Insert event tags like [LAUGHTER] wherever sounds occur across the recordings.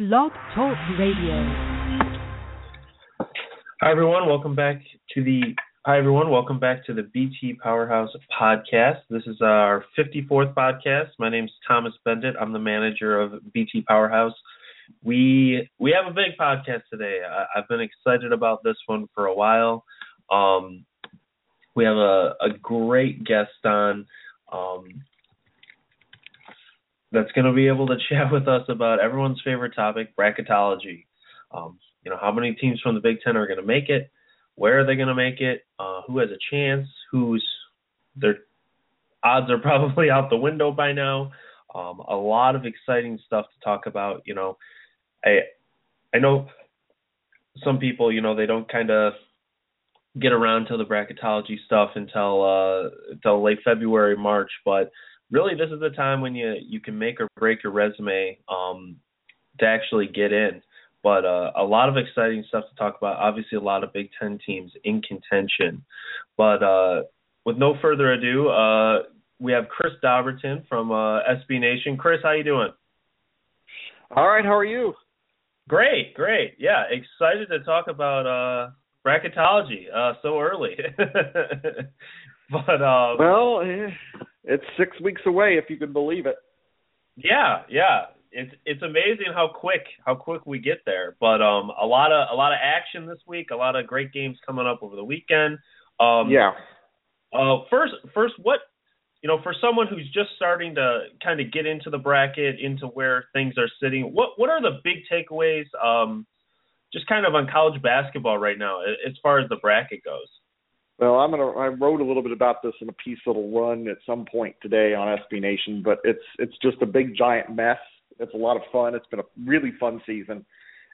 Blog Talk Radio. Hi everyone, welcome back to the Hi everyone, welcome back to the BT Powerhouse podcast. This is our 54th podcast. My name is Thomas Beindit. I'm the manager of BT Powerhouse. We we have a big podcast today. I, have been excited about this one for a while. Um, we have a, a great guest on. Um, that's going to be able to [LAUGHS] chat with us about everyone's favorite topic, bracketology. Um, you know, how many teams from the Big Ten are going to make it? Where are they going to make it? Uh, who has a chance? Who's their odds are [LAUGHS] probably out the window by now. Um, a lot of exciting stuff to talk about. You know, I I know some people, you know, they don't kind of get around to the bracketology stuff until uh, until late February, March, but really this is the time when you you can make or break your resume um, to actually get in. But uh, a lot of exciting stuff to talk about. Obviously, a lot of Big Ten teams in contention. But uh, with no further ado, uh, we have Chris Dobbertean from uh, SB Nation. Chris, how you doing? All right. How are you? Great, great. Yeah, excited to talk about uh, bracketology uh, so early. [LAUGHS] but um, well, eh, it's six weeks away if you can believe it. Yeah, yeah. It's it's amazing how quick how quick we get there. But um a lot of a lot of action this week, a lot of great games coming up over the weekend. Um Yeah. Uh first first what you know, for someone who's just starting to kind of get into the bracket, into where things are sitting, what what are the big takeaways um just kind of on college basketball right now as far as the bracket goes? Well, I'm gonna. I wrote a little bit about this in a piece that'll run at some point today on SB Nation, but it's it's just a big giant mess. It's a lot of fun. It's been a really fun season,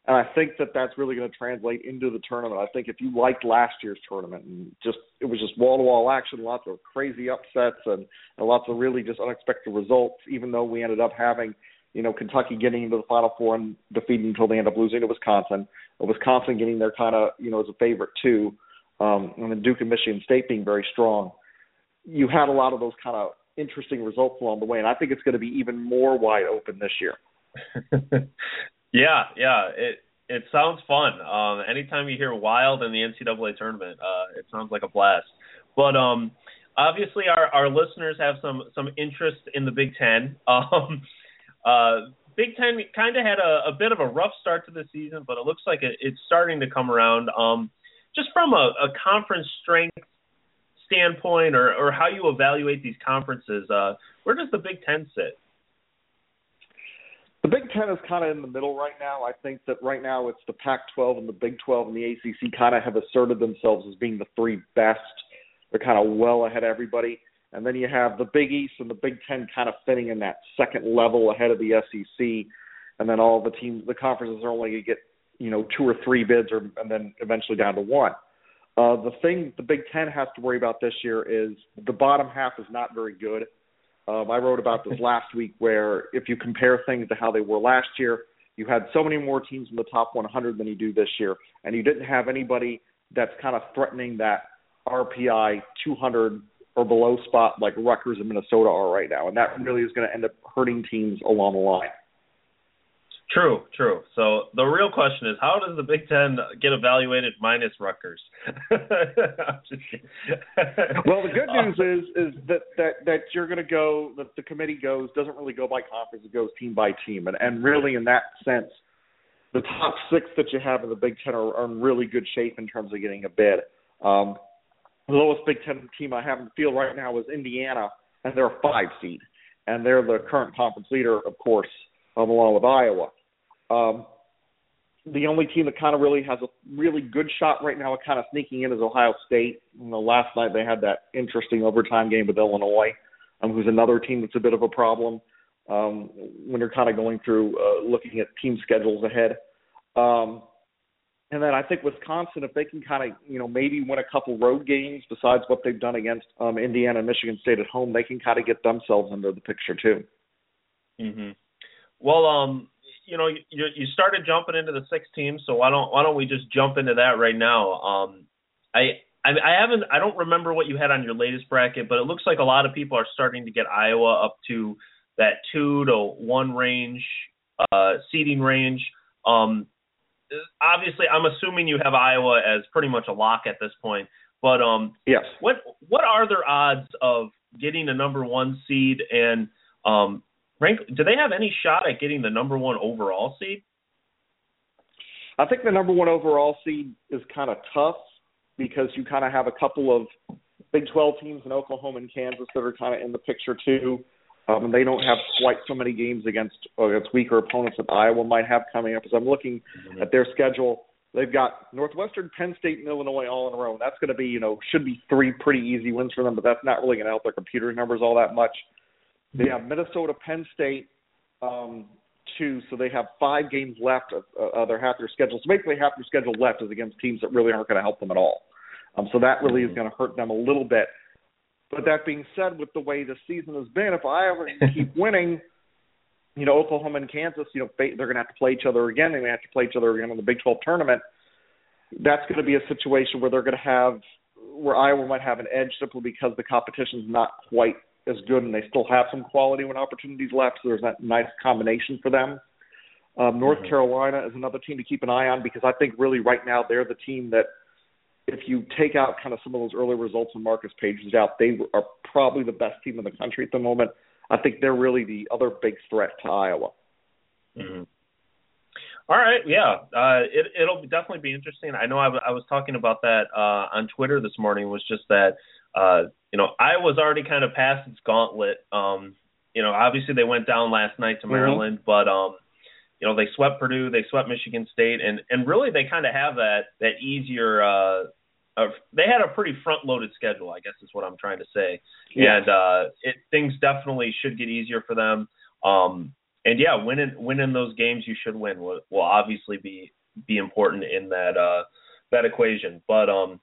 and I think that that's really going to translate into the tournament. I think if you liked last year's tournament and just it was just wall to wall action, lots of crazy upsets and, and lots of really just unexpected results. Even though we ended up having you know Kentucky getting into the Final Four and defeating until they end up losing to Wisconsin, Wisconsin getting there kind of you know as a favorite too um, and then Duke and Michigan State being very strong, you had a lot of those kind of interesting results along the way, and I think it's going to be even more wide open this year. [LAUGHS] yeah, yeah, it it sounds fun. Um, anytime you hear wild in the NCAA tournament, uh, it sounds like a blast. But um, obviously, our our listeners have some some interest in the Big Ten. [LAUGHS] Um, uh, Big Ten kind of had a, a bit of a rough start to the season, but it looks like it, it's starting to come around. Um, just from a, a conference strength standpoint or, or how you evaluate these conferences, uh, where does the Big Ten sit? The Big Ten is kind of in the middle right now. I think that right now it's the Pac-12 and the Big 12 and the ACC kind of have asserted themselves as being the three best. They're kind of well ahead of everybody. And then you have the Big East and the Big Ten kind of fitting in that second level ahead of the SEC. And then all the teams, the conferences are only going to get you know two or three bids, or and then eventually down to one. Uh, the thing the Big Ten has to worry about this year is the bottom half is not very good. Um, I wrote about this last week, where if you compare things to how they were last year, you had so many more teams in the top 100 than you do this year, and you didn't have anybody that's kind of threatening that RPI 200 or below spot like Rutgers and Minnesota are right now, and that really is going to end up hurting teams along the line. True, true. So the real question is, how does the Big Ten get evaluated minus Rutgers? [LAUGHS] well, the good news is is that that that you're going to go that the committee goes doesn't really go by conference; it goes team by team, and and really in that sense, the top six that you have in the Big Ten are, are in really good shape in terms of getting a bid. Um, the lowest Big Ten team I have in the field right now is Indiana, and they're a five seed, and they're the current conference leader, of course, um, along with Iowa. Um, the only team that kind of really has a really good shot right now at kind of sneaking in is Ohio State. You know, last night they had that interesting overtime game with Illinois, um, who's another team that's a bit of a problem. um, when you're kind of going through uh, looking at team schedules ahead. Um, and then I think Wisconsin, if they can kind of, you know, maybe win a couple road games besides what they've done against um, Indiana and Michigan State at home, they can kind of get themselves into the picture too. Mm-hmm. Well, um, you know, you, you started jumping into the six teams, so why don't why don't we just jump into that right now? Um, I, I I haven't I don't remember what you had on your latest bracket, but it looks like a lot of people are starting to get Iowa up to that two to one range uh, seeding range. Um, obviously, I'm assuming you have Iowa as pretty much a lock at this point. But um, yes, what what are their odds of getting a number one seed and um, rank? Do they have any shot at getting the number one overall seed? I think the number one overall seed is kind of tough because you kind of have a couple of Big 12 teams in Oklahoma and Kansas that are kind of in the picture too. Um, and they don't have quite so many games against against weaker opponents that Iowa might have coming up. As I'm looking mm-hmm. at their schedule, they've got Northwestern, Penn State, and Illinois all in a row. And that's going to be, you know, should be three pretty easy wins for them, but that's not really going to help their computer numbers all that much. They have Minnesota, Penn State, um, two, so they have five games left of uh, their half their schedule. So basically, half their schedule left is against teams that really aren't going to help them at all. Um, so that really is mm-hmm. going to hurt them a little bit. But that being said, with the way the season has been, if Iowa [LAUGHS] can keep winning, you know, Oklahoma and Kansas, you know, they're going to have to play each other again. They may have to play each other again in the Big 12 tournament. That's going to be a situation where they're going to have where Iowa might have an edge simply because the competition is not quite as good, and they still have some quality when opportunities left. So there's that nice combination for them. Um, North mm-hmm. Carolina is another team to keep an eye on because I think really right now they're the team that if you take out kind of some of those early results and Marcus Paige's out, they are probably the best team in the country at the moment. I think they're really the other big threat to Iowa. Mm-hmm. All right, yeah, uh, it, it'll definitely be interesting. I know I, w- I was talking about that uh, on Twitter this morning. Was just that uh, you know Iowa's already kind of passed its gauntlet. Um, you know, obviously they went down last night to mm-hmm. Maryland, mm-hmm. but um, you know they swept Purdue, they swept Michigan State, and and really they kind of have that that easier uh, uh, they had a pretty front loaded schedule, I guess is what I'm trying to say. Yeah. And uh it things definitely should get easier for them. Um and yeah, winning winning those games you should win will, will obviously be be important in that uh that equation. But um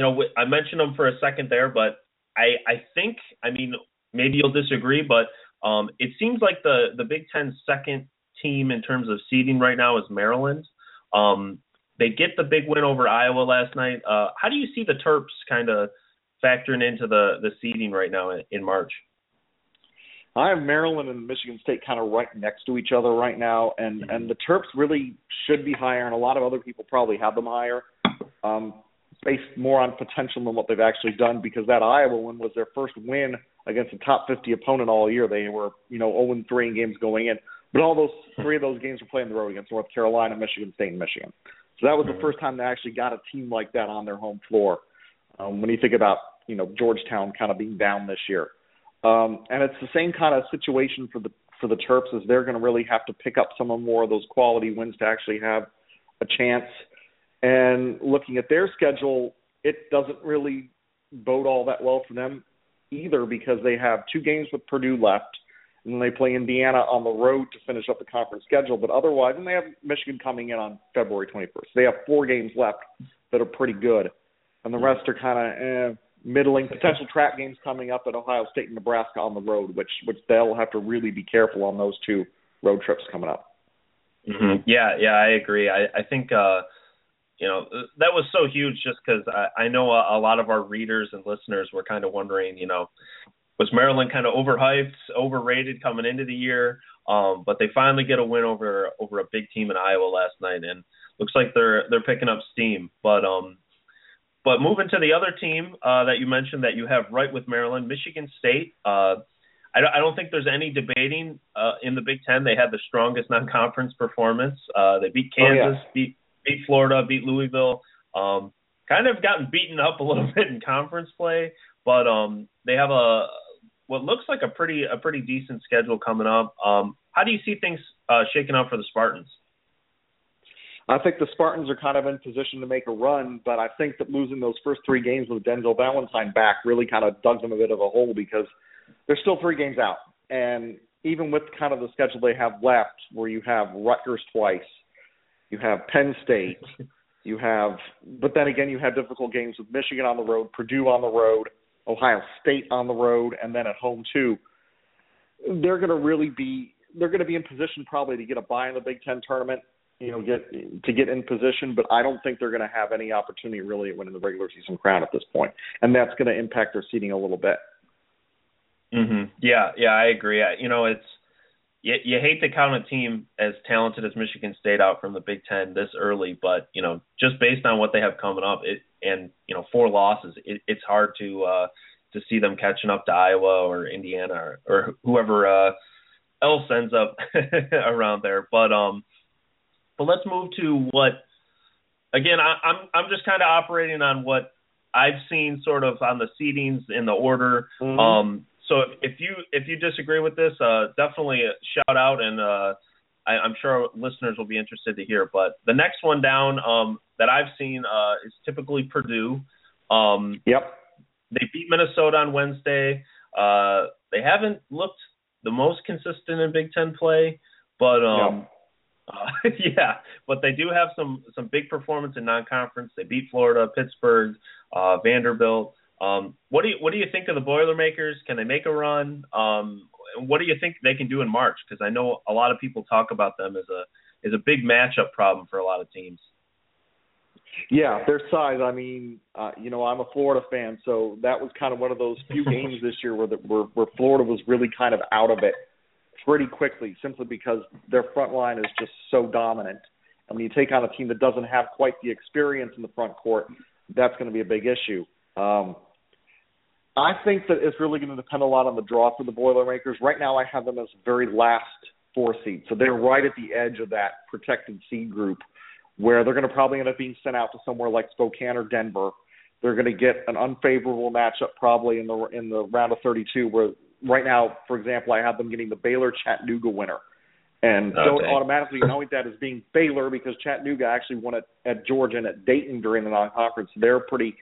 you know, I mentioned them for a second there, but I I think I mean maybe you'll disagree, but um it seems like the the Big Ten second team in terms of seeding right now is Maryland. Um they get the big win over Iowa last night. Uh, how do you see the Terps kind of factoring into the the seeding right now in, in March? I have Maryland and Michigan State kind of right next to each other right now, and and the Terps really should be higher, and a lot of other people probably have them higher, um, based more on potential than what they've actually done. Because that Iowa win was their first win against a top 50 opponent all year. They were you know 0 3 in games going in, but all those three of those games were playing the road against North Carolina, Michigan State, and Michigan. So that was the first time they actually got a team like that on their home floor. Um, when you think about you know Georgetown kind of being down this year, um, and it's the same kind of situation for the for the Terps as they're going to really have to pick up some more of those quality wins to actually have a chance. And looking at their schedule, it doesn't really bode all that well for them either because they have two games with Purdue left and they play Indiana on the road to finish up the conference schedule. But otherwise, and they have Michigan coming in on February 21st. They have four games left that are pretty good, and the rest are kind of eh, middling. Potential trap games coming up at Ohio State and Nebraska on the road, which which they'll have to really be careful on those two road trips coming up. Mm-hmm. Yeah, yeah, I agree. I, I think. uh you know that was so huge just because I, I know a, a lot of our readers and listeners were kind of wondering you know was Maryland kind of overhyped, overrated coming into the year? Um, but they finally get a win over over a big team in Iowa last night, and looks like they're they're picking up steam. But um, but moving to the other team uh, that you mentioned that you have right with Maryland, Michigan State. Uh, I, don't, I don't think there's any debating uh, in the Big Ten. They had the strongest non-conference performance. Uh, they beat Kansas, oh, yeah. beat beat Florida, beat Louisville. Um, kind of gotten beaten up a little [LAUGHS] bit in conference play, but um, they have a what looks like a pretty a pretty decent schedule coming up. Um, how do you see things uh, shaking out for the Spartans? I think the Spartans are kind of in position to make a run, but I think that losing those first three games with Denzel Valentine back really kind of dug them a bit of a hole because they're still three games out. And even with kind of the schedule they have left, where you have Rutgers twice, you have Penn State, you have, but then again, you have difficult games with Michigan on the road, Purdue on the road, Ohio State on the road, and then at home too. They're going to really be they're going to be in position probably to get a bye in the Big Ten tournament, you know, get to get in position. But I don't think they're going to have any opportunity really winning the regular season crown at this point, and that's going to impact their seeding a little bit. Mhm. Yeah, yeah, I agree. I, you know, it's you, you hate to count a team as talented as Michigan State out from the Big Ten this early, but you know, just based on what they have coming up, it and you know, four losses, it, it's hard to uh to see them catching up to Iowa or Indiana or, or whoever uh else ends up [LAUGHS] around there. But um, but let's move to what. Again, I, I'm I'm just kind of operating on what I've seen, sort of on the seedings in the order. Mm-hmm. Um, so if, if you if you disagree with this, uh, definitely shout out, and uh, I, I'm sure listeners will be interested to hear. But the next one down um, that I've seen uh, is typically Purdue. Um, yep. They beat Minnesota on Wednesday. Uh, they haven't looked the most consistent in Big Ten play, but um, uh, [LAUGHS] yeah, but they do have some some big performance in non-conference. They beat Florida, Pittsburgh, uh, Vanderbilt. Um, what do you what do you think of the Boilermakers? Can they make a run? Um, what do you think they can do in March? Because I know a lot of people talk about them as a as a big matchup problem for a lot of teams. Yeah, their size. I mean, uh, you know, I'm a Florida fan, so that was kind of one of those few [LAUGHS] games this year where, the, where where Florida was really kind of out of it pretty quickly, simply because their front line is just so dominant. And when you take on a team that doesn't have quite the experience in the front court, that's going to be a big issue. Um, I think that it's really going to depend a lot on the draw for the Boilermakers. Right now, I have them as very last four seed, so they're right at the edge of that protected seed group where they're going to probably end up being sent out to somewhere like Spokane or Denver. They're going to get an unfavorable matchup probably in the in the round of 32. Where right now, for example, I have them getting the Baylor Chattanooga winner, and Okay. don't automatically anoint that as being Baylor because Chattanooga actually won it at Georgia and at Dayton during the non-conference. They're pretty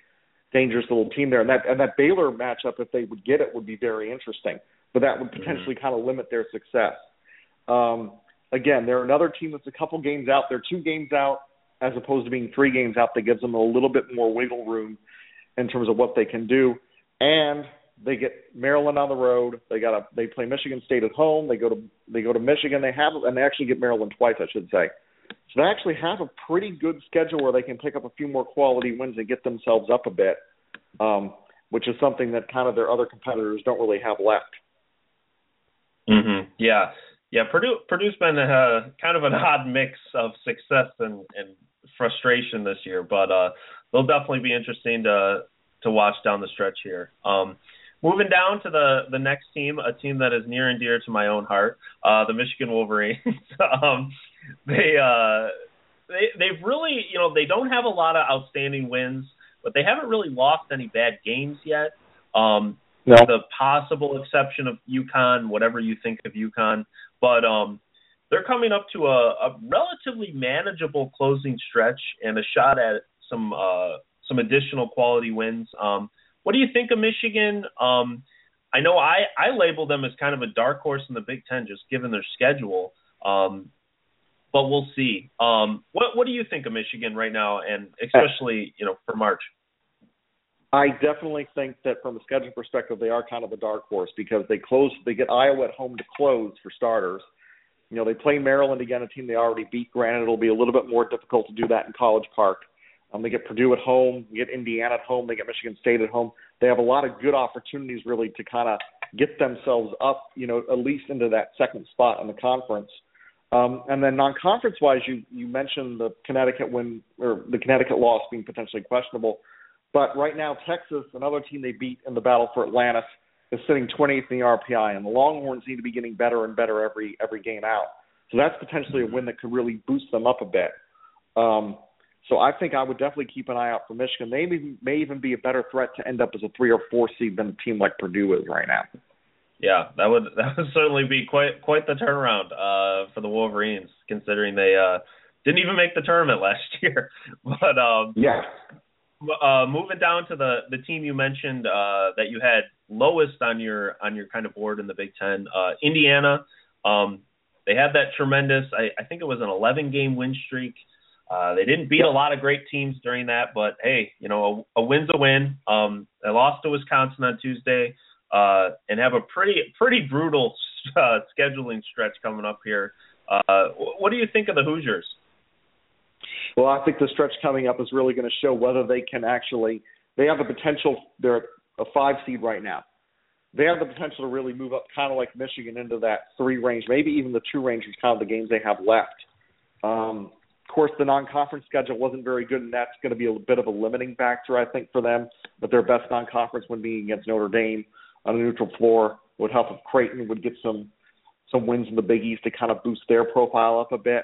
dangerous little team there, and that and that Baylor matchup, if they would get it, would be very interesting. But that would potentially kind of limit their success. Um, again, they're another team that's a couple games out. They're two games out as opposed to being three games out. That gives them a little bit more wiggle room in terms of what they can do. And they get Maryland on the road. They got a they play Michigan State at home. They go to they go to Michigan. They have and they actually get Maryland twice, I should say. So they actually have a pretty good schedule where they can pick up a few more quality wins and get themselves up a bit, um, which is something that kind of their other competitors don't really have left. Mm-hmm. Yeah, yeah. Purdue Purdue's been a, kind of an [LAUGHS] odd mix of success and, and frustration this year, but uh, they'll definitely be interesting to to watch down the stretch here. Um, moving down to the the next team, a team that is near and dear to my own heart, uh, the Michigan Wolverines. [LAUGHS] um, they uh, they they've really you know they don't have a lot of outstanding wins, but they haven't really lost any bad games yet. Um, No. the possible exception of UConn, whatever you think of UConn, but um, they're coming up to a, a relatively manageable closing stretch and a shot at some uh, some additional quality wins. Um, what do you think of Michigan? Um, I know I I label them as kind of a dark horse in the Big Ten, just given their schedule. Um, but we'll see. Um, what what do you think of Michigan right now, and especially you know for March? I definitely think that from a schedule perspective, they are kind of a dark horse because they close. They get Iowa at home to close for starters. You know, they play Maryland again, a team they already beat. Granted, it'll be a little bit more difficult to do that in College Park. Um, they get Purdue at home, they get Indiana at home, they get Michigan State at home. They have a lot of good opportunities really to kind of get themselves up, you know, at least into that second spot in the conference. Um, and then non-conference wise, you you mentioned the Connecticut win or the Connecticut loss being potentially questionable. But right now, Texas, another team they beat in the battle for Atlantis, is sitting 20th in the RPI, and the Longhorns need to be getting better and better every every game out. So that's potentially a win that could really boost them up a bit. Um, so I think I would definitely keep an eye out for Michigan. They may, may even be a better threat to end up as a three or four seed than a team like Purdue is right now. Yeah, that would [LAUGHS] that would certainly be quite quite the turnaround uh, for the Wolverines, considering they uh, didn't even make the tournament [LAUGHS] last year. But um, Yeah. uh, moving down to the the team you mentioned uh, that you had lowest on your on your kind of board in the Big Ten. Uh, Indiana, um, they had that tremendous. I, I think it was an 11 game win streak. Uh, they didn't beat a lot of great teams during that, but hey, you know, a, a win's a win. Um, they lost to Wisconsin on Tuesday, uh, and have a pretty pretty brutal uh, scheduling stretch coming up here. Uh, what do you think of the Hoosiers? Well, I think the stretch coming up is really going to show whether they can actually. They have the potential. They're a five seed right now. They have the potential to really move up, kind of like Michigan, into that three range, maybe even the two range, which kind of the games they have left. Um, of course, the non-conference schedule wasn't very good, and that's going to be a bit of a limiting factor, I think, for them. But their best non-conference win being against Notre Dame on a neutral floor would help if Creighton would get some some wins in the Big East to kind of boost their profile up a bit.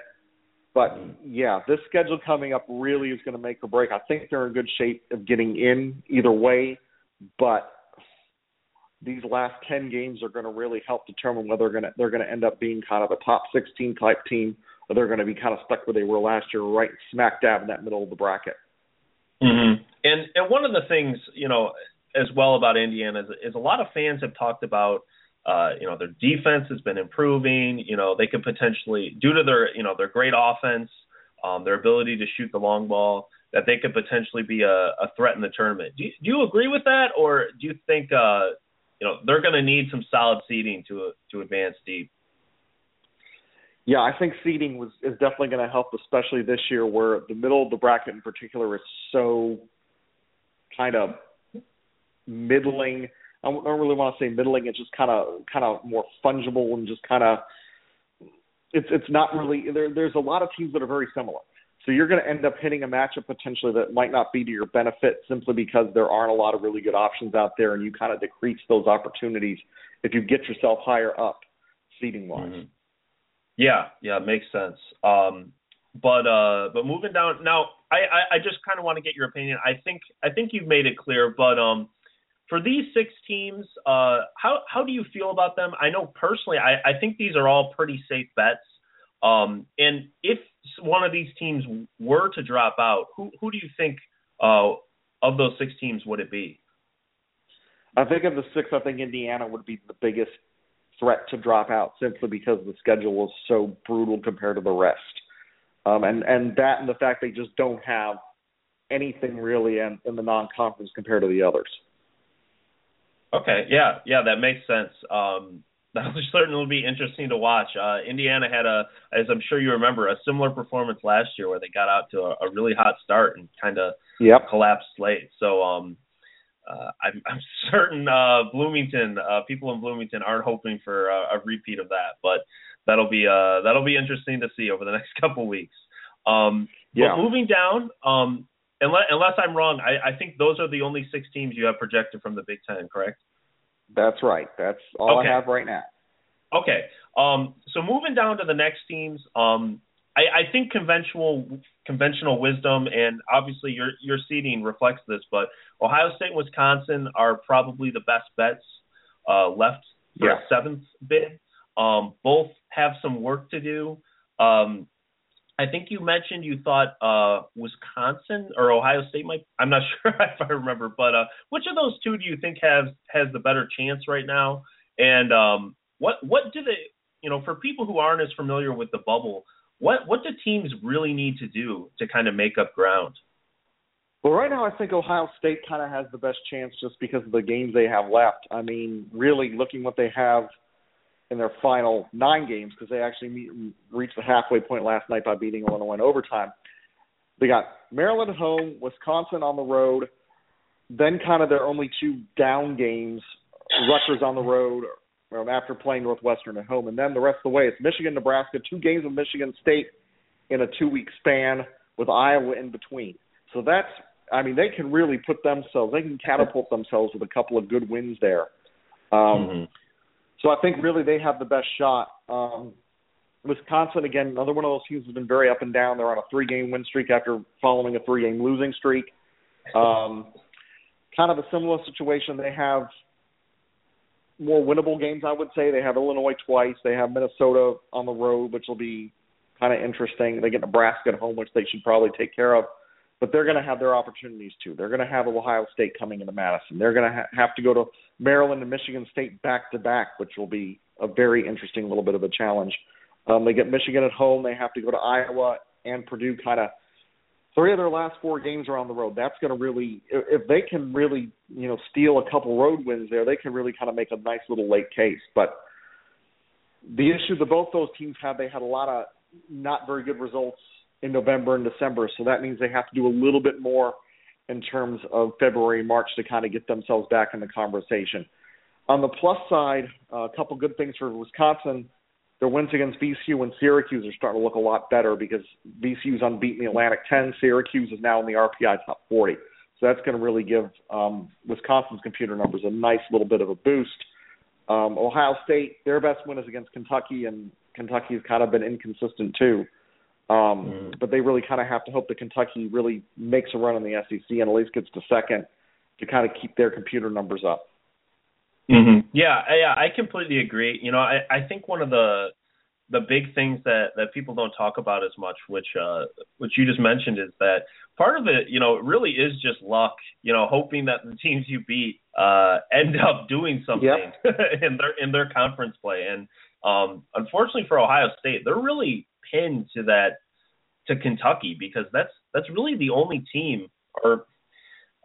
But yeah, this schedule coming up really is going to make or break. I think they're in good shape of getting in either way, but these last 10 games are going to really help determine whether they're going to they're going to end up being kind of a top 16 type team or they're going to be kind of stuck where they were last year, right smack dab in that middle of the bracket. Mm-hmm. And and one of the things you know as well about Indiana is, is a lot of fans have talked about uh, you know their defense has been improving. You know they could potentially due to their you know their great offense, um, their ability to shoot the long ball, that they could potentially be a, a threat in the tournament. Do you, do you agree with that, or do you think uh, you know they're going to need some solid seeding to to advance deep? Yeah, I think seeding was is definitely going to help, especially this year, where the middle of the bracket in particular is so kind of middling. I don't really want to say middling. It's just kind of kind of more fungible and just kind of it's it's not really there. There's a lot of teams that are very similar. So you're going to end up hitting a matchup potentially that might not be to your benefit simply because there aren't a lot of really good options out there, and you kind of decrease those opportunities if you get yourself higher up seeding wise. Mm-hmm. Yeah, yeah, makes sense. Um, but uh, but moving down now, I I, I just kind of want to get your opinion. I think I think you've made it clear, but um, for these six teams, uh, how how do you feel about them? I know personally, I I think these are all pretty safe bets. Um, and if one of these teams were to drop out, who who do you think uh, of those six teams would it be? I think of the six, I think Indiana would be the biggest threat to drop out simply because the schedule was so brutal compared to the rest. Um, and and that and the fact they just don't have anything really in, in the non-conference compared to the others. Okay, yeah, yeah, that makes sense. Um, [LAUGHS] that'll certainly be interesting to watch. Uh, Indiana had a, as I'm sure you remember, a similar performance last year where they got out to a, a really hot start and kind of yep. collapsed late. So um, uh, I'm, [LAUGHS] I'm certain uh, Bloomington, uh, people in Bloomington aren't hoping for a, a repeat of that, but that'll be uh, that'll be interesting to see over the [LAUGHS] next couple weeks. Um, yeah. But moving down, um, unless, unless I'm wrong, I, I think those are the only six teams you have projected from the Big Ten, correct? That's right. That's all okay. I have right now. Okay. Um, so moving down to the next teams, um, I, I think conventional conventional wisdom and obviously your your seeding reflects this, but Ohio State and Wisconsin are probably the best bets uh, left for yeah. a seventh bid. Um, both have some work to do. Um, I think you mentioned you thought uh, Wisconsin or Ohio State might. I'm not [LAUGHS] sure if I remember, but uh, which of those two do you think has has the better chance right now? And um, what what do they? You know, for people who aren't as familiar with the bubble, what what do teams really need to do to kind of make up ground? Well, right now I think Ohio State kind of has the best chance just because of the games they have left. I mean, really looking what they have in their final nine games because they actually meet, reached the halfway point last night by beating Illinois in overtime. They got Maryland at home, Wisconsin on the road, then kind of their only two down games, Rutgers on the road um, after playing Northwestern at home, and then the rest of the way it's Michigan, Nebraska, two games of Michigan State in a two-week span with Iowa in between. So that's, I mean, they can really put themselves, they can catapult themselves with a couple of good wins there. Um, mm-hmm. So I think really they have the best shot. Um, Wisconsin again, another one of those teams has been very up and down. They're on a three-game win streak after following a three-game losing streak. Um, kind of a similar situation. They have more winnable games, I would say. They have Illinois twice. They have Minnesota on the road, which will be kind of interesting. They get Nebraska at home, which they should probably take care of. But they're going to have their opportunities too. They're going to have Ohio State coming into Madison. They're going to ha- have to go to Maryland and Michigan State back to back, which will be a very interesting little bit of a challenge. Um, they get Michigan at home. They have to go to Iowa and Purdue. Kind of three of their last four games are on the road. That's going to really, if they can really, you know, steal a couple road wins there, they can really kind of make a nice little late case. But the issue that both those teams have, they had a lot of not very good results in November and December, so that means they have to do a little bit more in terms of February and March to kind of get themselves back in the conversation. On the plus side, uh, a couple good things for Wisconsin. Their wins against VCU and Syracuse are starting to look a lot better because VCU's unbeaten the Atlantic 10. Syracuse is now in the RPI top 40. So that's going to really give um, Wisconsin's computer numbers a nice little bit of a boost. Um, Ohio State, their best win is against Kentucky, and Kentucky's kind of been inconsistent too. Um, mm. But they really kind of have to hope that Kentucky really makes a run in the SEC and at least gets to second to kind of keep their computer numbers up. Mm-hmm. Yeah, yeah, I completely agree. You know, I, I think one of the the big things that that people don't talk about as much, which uh, which you just mentioned, is that part of it, you know, it really is just luck. You know, hoping that the teams you beat uh, end up doing something yep. [LAUGHS] in their in their conference play. And um, unfortunately for Ohio State, they're really pinned to that to Kentucky because that's that's really the only team, or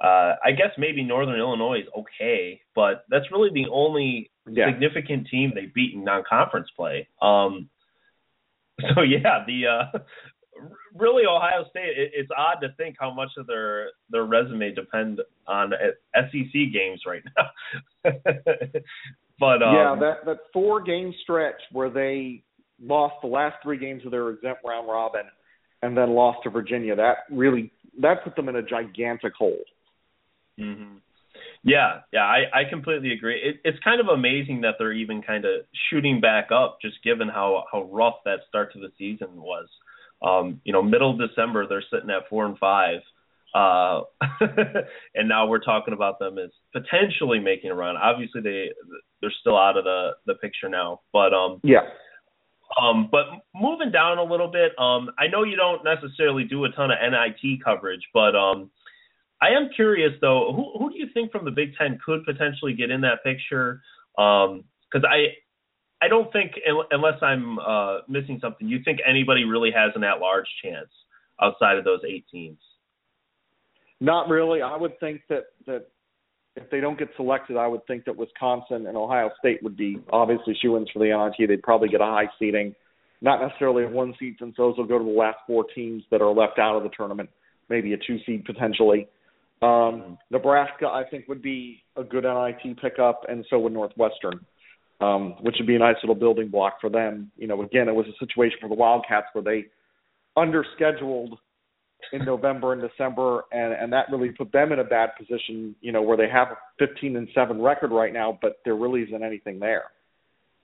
uh, I guess maybe Northern Illinois is okay, but that's really the only yeah. significant team they beat in non-conference play. Um, [LAUGHS] so yeah, the uh, [LAUGHS] really Ohio State. It, it's odd to think how much of their their resume depend on SEC games right now. [LAUGHS] but um, yeah, that that four game stretch where they lost the last three games of their exempt round robin and then lost to Virginia. That really that put them in a gigantic hole. Mm-hmm. Yeah, yeah, I, I completely agree. It, it's kind of amazing that they're even kind of shooting back up, just given how how rough that start to the season was. Um, you know, middle December they're sitting at four and five, uh, [LAUGHS] and now we're talking about them as potentially making a run. Obviously, they they're still out of the the picture now, but um, yeah. Um, but moving down a little bit, um, I know you don't necessarily do a ton of NIT coverage, but um, I am curious though, who who do you think from the Big Ten could potentially get in that picture? Because um, I I don't think unless I'm uh, missing something, you think anybody really has an at-large chance outside of those eight teams? Not really. I would think that that if they don't get selected, I would think that Wisconsin and Ohio State would be obviously shoe-ins for the NIT. They'd probably get a high seeding, not necessarily a one seed since those will go to the last four teams that are left out of the tournament, maybe a two seed potentially. Um, mm-hmm. Nebraska, I think, would be a good NIT pickup, and so would Northwestern, um, which would be a nice little building block for them. You know, again, it was a situation for the Wildcats where they underscheduled in November and December, and and that really put them in a bad position. You know, where they have a 15 and seven record right now, but there really isn't anything there.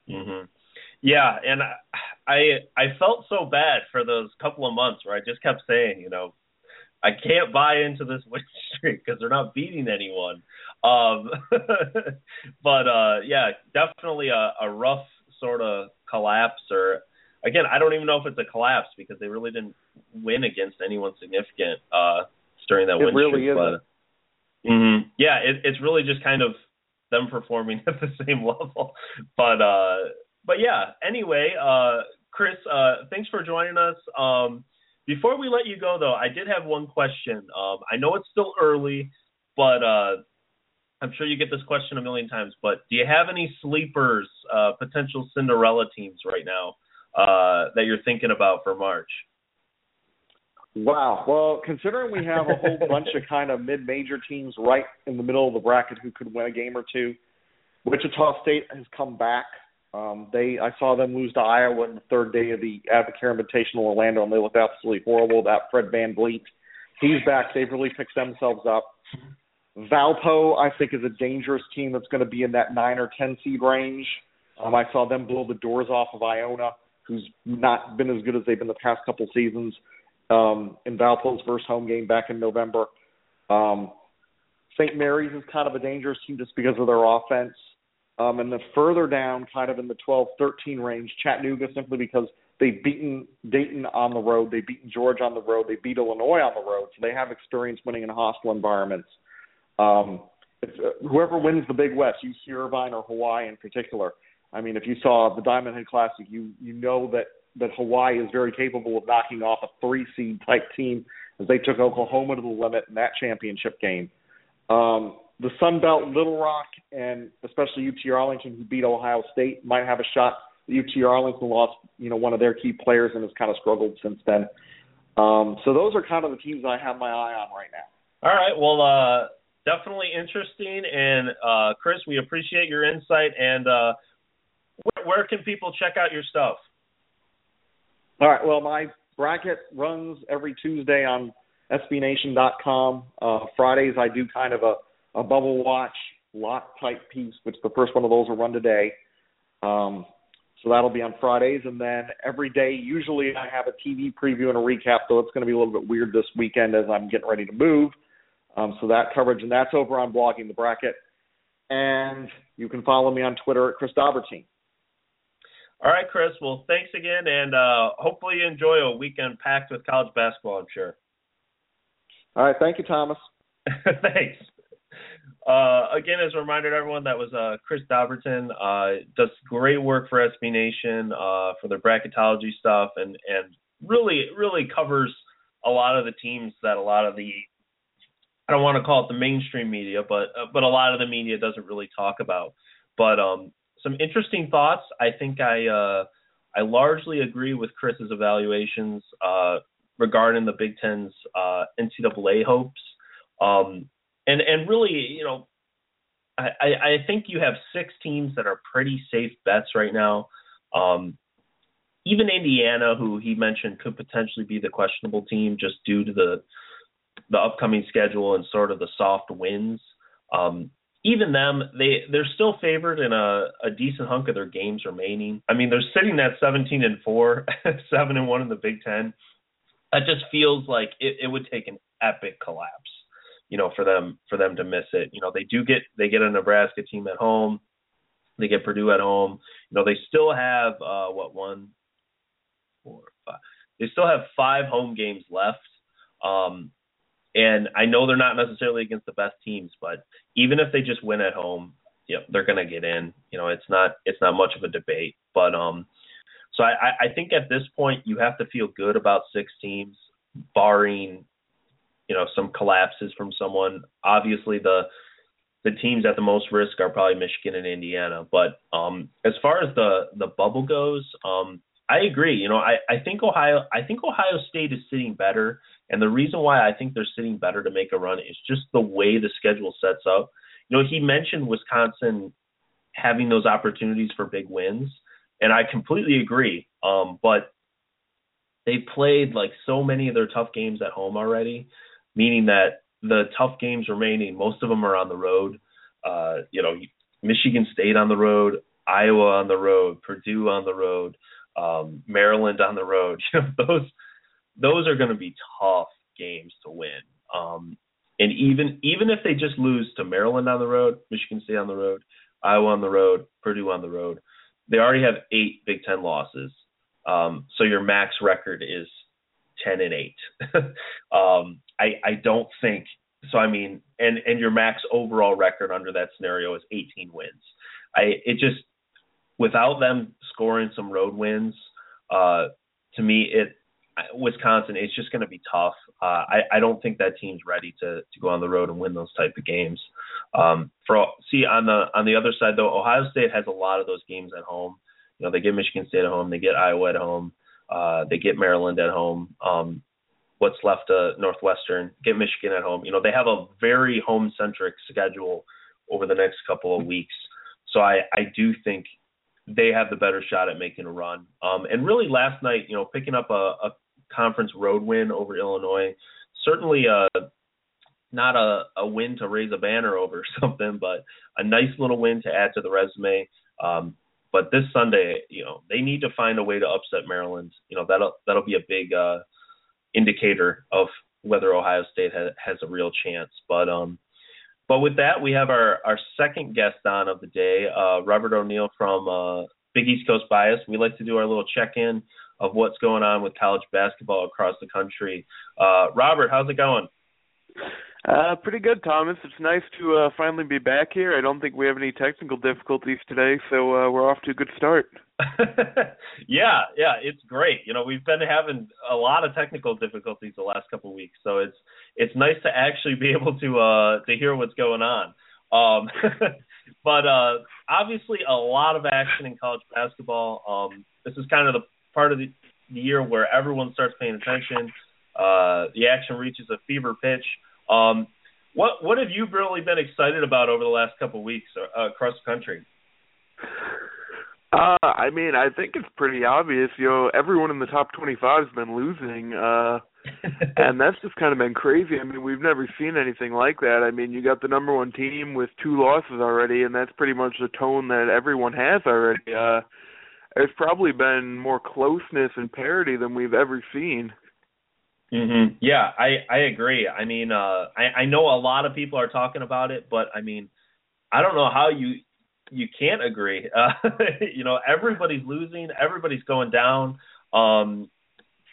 Mhm. Yeah, and I I felt so bad for those couple of months where I just kept saying, you know, I can't buy into this [LAUGHS] win streak because they're not beating anyone. Um, [LAUGHS] but uh, yeah, definitely a, a rough sort of collapse or again, I don't even know if it's a collapse because they really didn't win against anyone significant uh, during that it win really streak. Isn't. But, mm-hmm, yeah, it, it's really just kind of them performing [LAUGHS] at the same level. But uh, but yeah. Anyway, uh, Chris, uh, thanks for joining us. Um, before we let you go, though, I did have one question. Um, I know it's still early, but uh, I'm sure you get this question a million times. But do you have any sleepers, uh, potential Cinderella teams right now uh, that you're thinking about for March? Wow. Well, considering we have a whole bunch of kind of mid-major teams right in the middle of the bracket who could win a game or two, Wichita State has come back. Um, they I saw them lose to Iowa in the third day of the Advocare Invitational Orlando, and they looked absolutely horrible. That Fred Van VanVleet, he's back. They've really picked themselves up. Valpo, I think, is a dangerous team that's going to be in that nine or ten seed range. Um, I saw them blow the doors off of Iona, who's not been as good as they've been the past couple seasons um, in Valpo's first home game back in November. Um, St. Mary's is kind of a dangerous team just because of their offense. Um, and then further down, kind of in the 12, 13 range, Chattanooga, simply because they've beaten Dayton on the road, they've beaten Georgia on the road, they beat Illinois on the road, so they have experience winning in hostile environments. Um, if, uh, whoever wins the Big West, UC Irvine or Hawaii in particular. I mean, if you saw the Diamond Head Classic, you you know that that Hawaii is very capable of knocking off a three seed type team as they took Oklahoma to the limit in that championship game. Um, the Sun Belt, Little Rock, and especially UT Arlington, who beat Ohio State, might have a shot. UT Arlington lost, you know, one of their key players and has kind of struggled since then. Um, so those are kind of the teams I have my eye on right now. All right. Well, uh, definitely interesting. And uh, Chris, we appreciate your insight. And uh, where, where can people check out your stuff? All right. Well, my bracket runs every Tuesday on SBNation.com. Uh, Fridays, I do kind of a, a bubble watch lot type piece, which the first one of those will run today. Um, so that'll be on Fridays, and then every day, usually I have a TV preview and a recap. Though it's going to be a little bit weird this weekend as I'm getting ready to move. Um, so that coverage, and that's over on blogging the bracket. And you can follow me on Twitter at Chris Dobbertean. All right, Chris. Well, thanks again, and uh, hopefully you enjoy a weekend packed with college basketball. I'm sure. All right. Thank you, Thomas. [LAUGHS] thanks. Uh, again, as a reminder to everyone, that was uh, Chris Dobbertean. Uh, does great work for SB Nation uh, for their bracketology stuff, and and really really covers a lot of the teams that a lot of the I don't want to call it the mainstream media, but uh, but a lot of the media doesn't really talk about. But um, some interesting thoughts. I think I uh, I largely agree with Chris's evaluations uh, regarding the Big Ten's uh, NCAA hopes. Um, and and really, you know, I, I think you have six teams that are pretty safe bets right now. Um, even Indiana, who he mentioned could potentially be the questionable team just due to the the upcoming schedule and sort of the soft wins. Um, even them, they they're still favored in a, a decent hunk of their games remaining. I mean, they're sitting at 17 and four, [LAUGHS] seven and one in the Big Ten. That just feels like it, it would take an epic collapse you know, for them for them to miss it. You know, they do get they get a Nebraska team at home, they get Purdue at home. You know, they still have uh what one, four, five. They still have five home games left. Um, and I know they're not necessarily against the best teams, but even if they just win at home, you know, they're gonna get in. You know, it's not it's not much of a debate. But um, so I, I think at this point you have to feel good about six teams, barring you know some collapses from someone. Obviously, the the teams at the most risk are probably Michigan and Indiana. But um, as far as the the bubble goes, um, I agree. You know, I, I think Ohio I think Ohio State is sitting better, and the reason why I think they're sitting better to make a run is just the way the schedule sets up. You know, he mentioned Wisconsin having those opportunities for big wins, and I completely agree. Um, but they played like so many of their tough games at home already meaning that the tough games remaining, most of them are on the road. Uh, you know, Michigan State on the road, Iowa on the road, Purdue on the road, um, Maryland on the road. [LAUGHS] You know, those those are going to be tough games to win. Um, and even even if they just lose to Maryland on the road, Michigan State on the road, Iowa on the road, Purdue on the road, they already have eight Big Ten losses. Um, so your max record is ten and eight. [LAUGHS] um, I I don't think so. I mean, and and your max overall record under that scenario is 18 wins. I it just without them scoring some road wins, uh, to me it Wisconsin it's just going to be tough. Uh, I I don't think that team's ready to to go on the road and win those type of games. Um, for see on the on the other side though, Ohio State has a lot of those games at home. You know, they get Michigan State at home, they get Iowa at home. Uh, they get Maryland at home. Um, what's left of Northwestern, get Michigan at home. You know, they have a very home centric schedule over the next couple of weeks. So I, I do think they have the better shot at making a run. Um, and really last night, you know, picking up a, a conference road win over Illinois, certainly uh not a, a win to raise a banner over [LAUGHS] something, but a nice little win to add to the resume. Um, but this Sunday, you know, they need to find a way to upset Maryland. You know, that'll that'll be a big uh, indicator of whether Ohio State has, has a real chance. But um, but with that, we have our our second guest on of the day, uh, Robert O'Neill from uh, Big East Coast Bias. We like to do our little check in of what's going on with college basketball across the country. Uh, Robert, how's it going? Uh, pretty good, Thomas. It's nice to uh, finally be back here. I don't think we have any technical difficulties today, so uh, we're off to a good start. [LAUGHS] [LAUGHS] yeah, yeah, it's great. You know, we've been having a lot of technical difficulties the last couple of weeks, so it's it's nice to actually be [LAUGHS] able to uh to hear what's going on. Um, but uh, obviously, a lot of action in college basketball. Um, this is kind of the part of the, the year where everyone starts paying attention. Uh, the action reaches a fever pitch. Um, what what have you really been excited about over the last couple of weeks uh, across the country? Uh, I mean, I think it's pretty obvious. You know, everyone in the top 25 has been losing, uh, [LAUGHS] and that's just kind of been crazy. I mean, we've never seen anything like that. I mean, you got the number one team with two losses already, and that's pretty much the tone that everyone has already. Uh, there's probably been more closeness and parity than we've ever seen. Mm-hmm. Yeah, I I agree. I mean, uh, I I know a lot of people are talking about it, but I mean, I don't know how you you can't agree. Uh, [LAUGHS] you know, everybody's losing, everybody's going down. Um,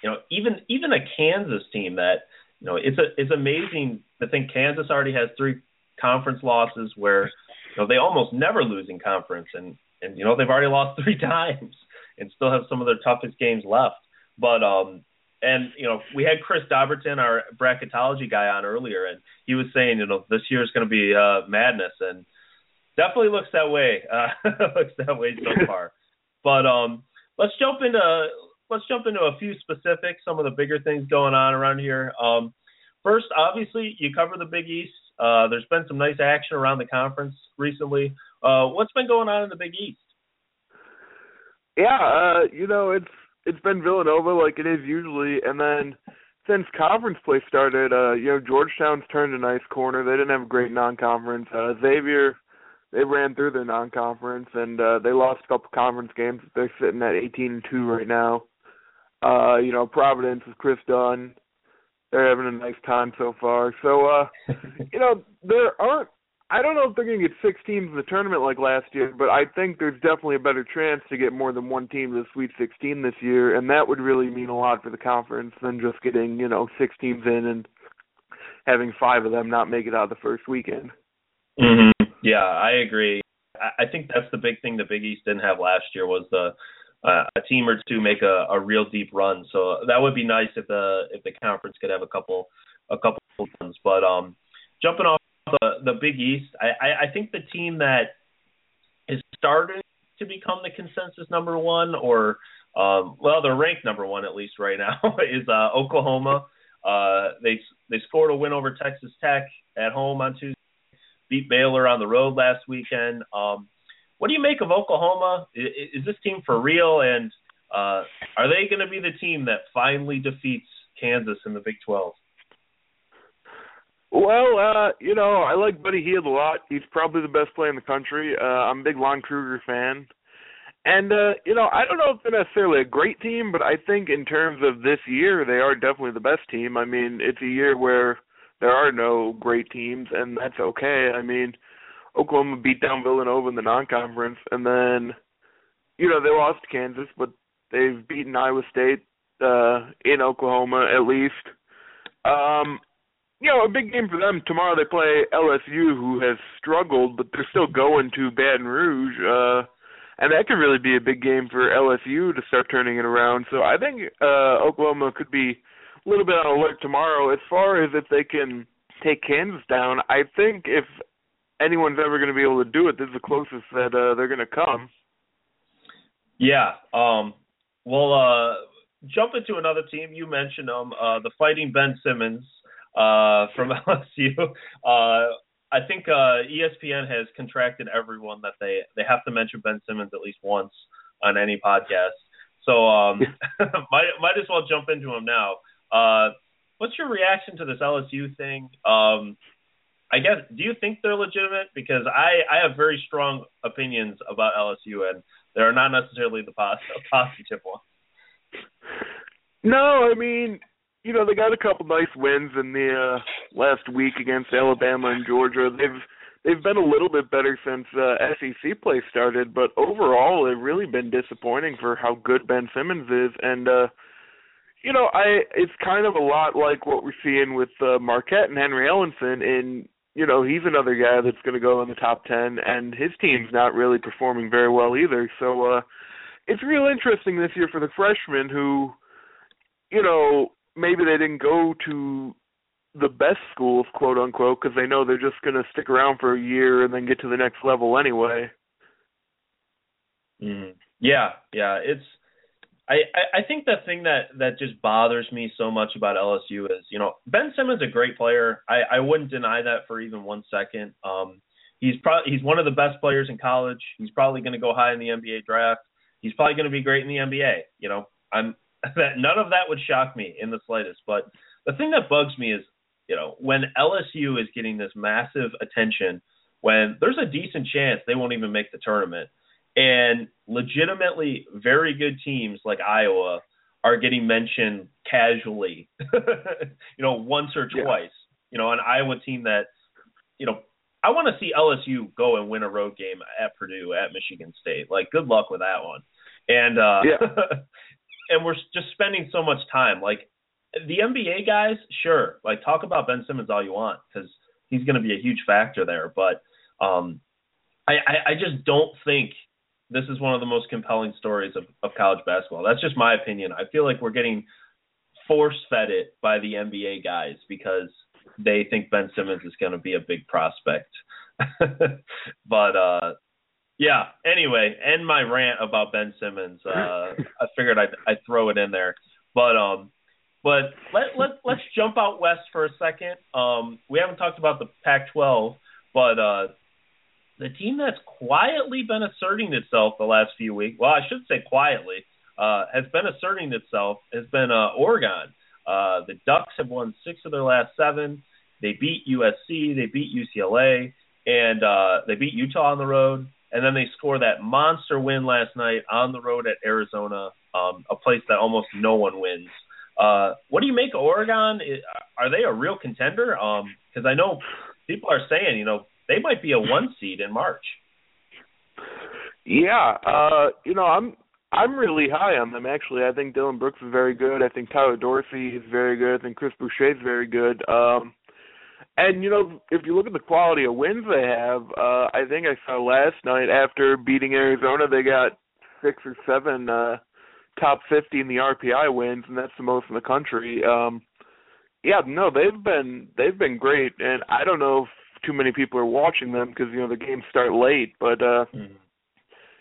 you know, even even a Kansas team that you know it's a it's amazing to think Kansas already has three conference losses where you know they almost never lose in conference, and and you know they've already lost [LAUGHS] three times and still have some of their toughest games left. But um, and you know we had Chris Dobbertean, our bracketology guy, on earlier, and he was saying you know this year is going to be uh, madness, and definitely looks that way. Uh, [LAUGHS] looks that way so [LAUGHS] far. but um, let's jump into let's jump into a few specifics, some of the bigger things going on around here. Um, first, obviously, you cover the Big East. Uh, there's been some nice action around the conference recently. Uh, what's been going on in the Big East? Yeah, uh, you know, it's it's been Villanova like it is usually, and then since conference play started, uh, you know, Georgetown's turned a nice corner. They didn't have a great non-conference. Uh, Xavier, they ran through their non-conference and uh, they lost a couple conference games. They're sitting at 18 and two right now. Uh, you know, Providence with Kris Dunn, they're having a nice time so far. So, uh, [LAUGHS] you know, there aren't I don't know if they're going to get six teams in the tournament like last year, but I think there's definitely a better chance to get more than one team to the Sweet 16 this year, and that would really mean a lot for the conference than just getting you know six teams in and having five of them not make it out the first weekend. Mm-hmm. Yeah, I agree. I think that's the big thing the Big East didn't have last year was the uh, a team or two make a, a real deep run. So that would be nice if the if the conference could have a couple a couple runs. But um, jumping off the the Big East, I, I think the team that is starting to become the consensus number one, or um, well, they're ranked number one at least right now, [LAUGHS] is uh, Oklahoma. Uh, they they scored a win over Texas Tech at home on Tuesday, beat Baylor on the road last weekend. Um, what do you make of Oklahoma? Is, is this team for real? And uh, are they going to be the team that finally defeats Kansas in the Big 12? Well, uh, you know, I like Buddy Hield a lot. He's probably the best player in the country. Uh, I'm a big Lon Kruger fan. And uh, you know, I don't know if they're necessarily a great team, but I think in terms of this year, they are definitely the best team. I mean, it's a year where there are no great teams, and that's okay. I mean, Oklahoma beat down Villanova in the non-conference, and then, you know, they lost to Kansas, but they've beaten Iowa State uh, in Oklahoma at least. Um, you know, a big game for them. Tomorrow they play LSU, who has struggled, but they're still going to Baton Rouge. Uh, and that could really be a big game for LSU to start turning it around. So I think uh, Oklahoma could be a little bit on alert tomorrow. As far as if they can take Kansas down, I think if anyone's ever going to be able to do it, this is the closest that uh, they're going to come. Yeah. Um, well, uh, jump into another team. You mentioned them, uh, the Fighting Ben Simmons uh, from [LAUGHS] LSU. Uh, I think uh, ESPN has contracted everyone that they they have to mention Ben Simmons at least once on any podcast. So um, [LAUGHS] might might as well jump into him now. Uh, what's your reaction to this LSU thing? Um, I guess do you think they're legitimate? Because I I have very strong opinions about LSU and they're not necessarily the [LAUGHS] positive, positive ones. No, I mean you know, they got a couple nice wins in the uh, last week against Alabama and Georgia. They've they've been a little bit better since uh, SEC play started, but overall, they've really been disappointing for how good Ben Simmons is. And uh, you know, I it's kind of a lot like what we're seeing with uh, Marquette and Henry Ellenson. In you know, he's another guy that's going to go in the top ten, and his team's not really performing very well either. So uh, it's real interesting this year for the freshmen who, you know, maybe they didn't go to the best schools, quote unquote, because they know they're just going to stick around for a year and then get to the next level anyway. Mm. Yeah, yeah, it's. I, I think the thing that that just bothers me so much about LSU is, you know, Ben Simmons is a great player. I, I wouldn't deny that for even one second. Um, he's probably he's one of the best players in college. He's probably going to go high in the NBA draft. He's probably going to be great in the NBA. You know, I'm [LAUGHS] that none of that would shock me in the slightest. But the thing that bugs me is you know, when LSU is getting this massive attention, when there's a decent chance they won't even make the tournament, and legitimately very good teams like Iowa are getting mentioned casually, [LAUGHS] you know, once or twice. Yeah. You know, an Iowa team that, you know, I want to see LSU go and win a road game at Purdue, at Michigan State. Like, good luck with that one. And uh yeah. [LAUGHS] and we're just spending so much time. Like the NBA guys, sure, like talk about Ben Simmons all you want because he's going to be a huge factor there. But um, I, I, I just don't think this is one of the most compelling stories of, of college basketball. That's just my opinion. I feel like we're getting force fed it by the NBA guys because they think Ben Simmons is going to be a big prospect. [LAUGHS] but uh yeah, anyway, end my rant about Ben Simmons. Uh I figured I'd I'd throw it in there. But um but let let let's jump out west for a second. Um, we haven't talked about the Pac-12, but uh, the team that's quietly been asserting itself the last few weeks. Well, I should say quietly uh, has been asserting itself has been uh, Oregon. Uh, the Ducks have won six of their last seven. They beat USC, they beat UCLA, and uh, they beat Utah on the road. And then they score that monster win last night on the road at Arizona, um, a place that almost no one wins. Uh, what do you make of Oregon? Are they a real contender? Um, because I know people are saying, you know, they might be a one seed in March. Yeah, uh, you know, I'm I'm really high on them actually. I think Dillon Brooks is very good. I think Tyler Dorsey is very good. I think Chris Boucher is very good. Um and you know, if you look at the quality of wins they have, uh I think I saw last night after beating Arizona they got six or seven uh top 50 in the RPI wins, and that's the most in the country. Um, yeah, no, they've been they've been great, and I don't know if too many people are watching them because you know the games start late, but uh, mm-hmm.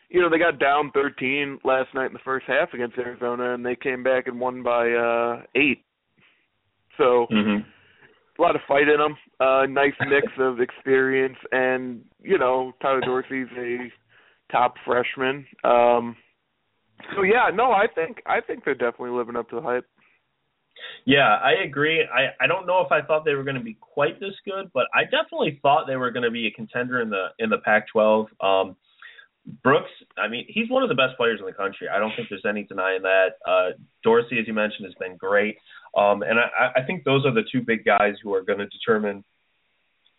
you know they got down 13 last night in the first half against Arizona, and they came back and won by uh, eight. So. Mm-hmm. A lot of fight in them. Uh, nice mix [LAUGHS] of experience, and you know Tyler Dorsey's a top freshman. Um, so yeah, no, I think I think they're definitely living up to the hype. Yeah, I agree. I I don't know if I thought they were going to be quite this good, but I definitely thought they were going to be a contender in the in the Pac-12. Um, Brooks, I mean, he's one of the best players in the country. I don't think there's any denying that. Uh, Dorsey, as you mentioned, has been great, um, and I, I think those are the two big guys who are going to determine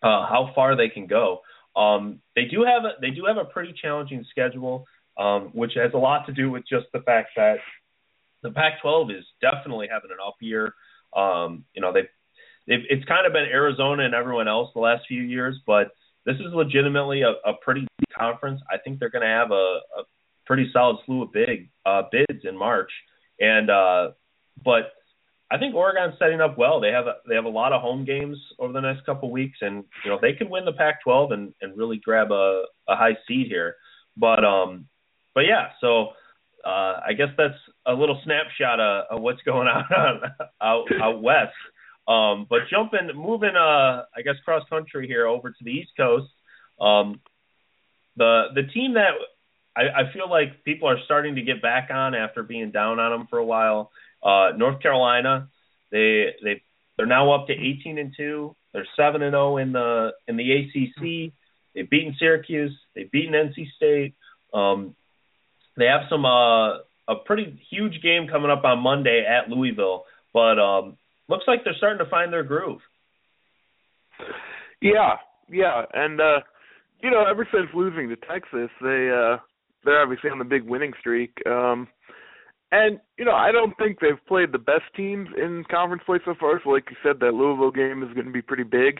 uh, how far they can go. Um, they do have a, they do have a pretty challenging schedule um, which has a lot to do with just the fact that the Pac-12 is definitely having an up year. Um, you know, they've, it's kind of been Arizona and everyone else the last few years, but this is legitimately a, a pretty conference. I think they're going to have a, a pretty solid slew of big uh, bids in March, and uh, but I think Oregon's setting up well. They have a, they have a lot of home games over the next couple of weeks, and you know they can win the Pac-12 and and really grab a, a high seed here. But um, but yeah, so uh, I guess that's a little snapshot of, of what's going on [LAUGHS] out out west. Um, but jumping, moving, uh, I guess cross country here over to the East Coast. Um, the the team that I, I feel like people are starting to get back on after being down on them for a while. Uh, North Carolina, they they they're now up to 18 and two. They're seven and zero oh in the in the ACC. They've beaten Syracuse. They've beaten NC State. Um, they have some uh, a pretty huge game coming up on Monday at Louisville, but um, looks like they're starting to find their groove. Yeah, yeah, and uh, you know, ever since losing to Texas, they uh they're obviously on the big winning streak. Um and you know, I don't think they've played the best teams in conference play so far. So, like you said, that Louisville game is going to be pretty big.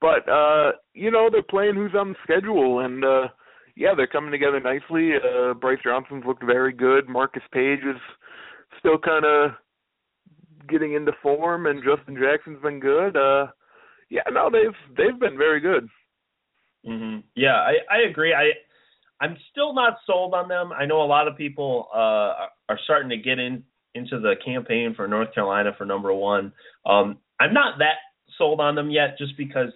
But uh, you know, they're playing who's on the schedule, and uh, yeah, they're coming together nicely. Uh, Brice Johnson's looked very good. Marcus Paige is still kind of getting into form, and Justin Jackson's been good. Uh, yeah, no, they've they've been very good. Mhm. Yeah, I I agree. I I'm still not sold on them. I know a lot of people uh are starting to get in into the campaign for North Carolina for number 1. Um I'm not that sold on them yet just because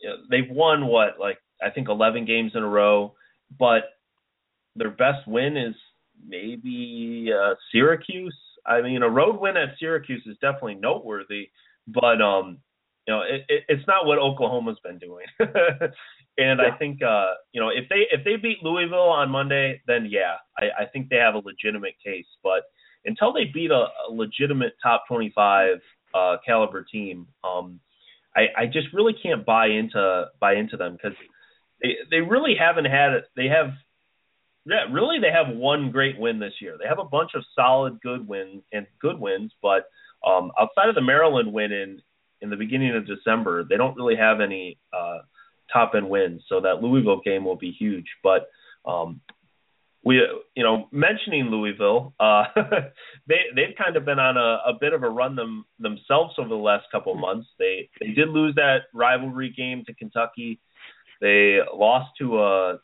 you know, they've won what like I think 11 games in a row, but their best win is maybe uh Syracuse. I mean, a road win at Syracuse is definitely noteworthy, but um you know, it, it, it's not what Oklahoma's been doing. [LAUGHS] and Yeah. I think uh, you know, if they if they beat Louisville on Monday, then yeah, I, I think they have a legitimate case. But until they beat a, a legitimate top twenty five uh caliber team, um I, I just really can't buy into buy into them because they they really haven't had it. They have yeah, really they have one great win this year. They have a bunch of solid good wins and good wins, but um outside of the Maryland win in in the beginning of December, they don't really have any uh top end wins. So that Louisville game will be huge. But um we you know mentioning Louisville, uh [LAUGHS] they they've kind of been on a, a bit of a run them themselves over the last couple of months. They they did lose that rivalry game to Kentucky. They lost to a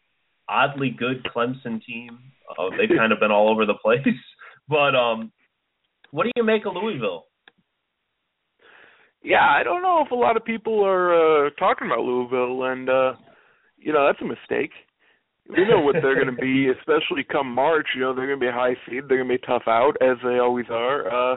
oddly good Clemson team. Uh, they've kind of been all over the [LAUGHS] place. But um what do you make of Louisville? Yeah, I don't know if a lot of people are uh talking about Louisville and uh you know, that's a mistake. We know what they're going to be, [LAUGHS] especially come March. You know, they're going to be high seed. They're going to be tough out, as they always are. Uh,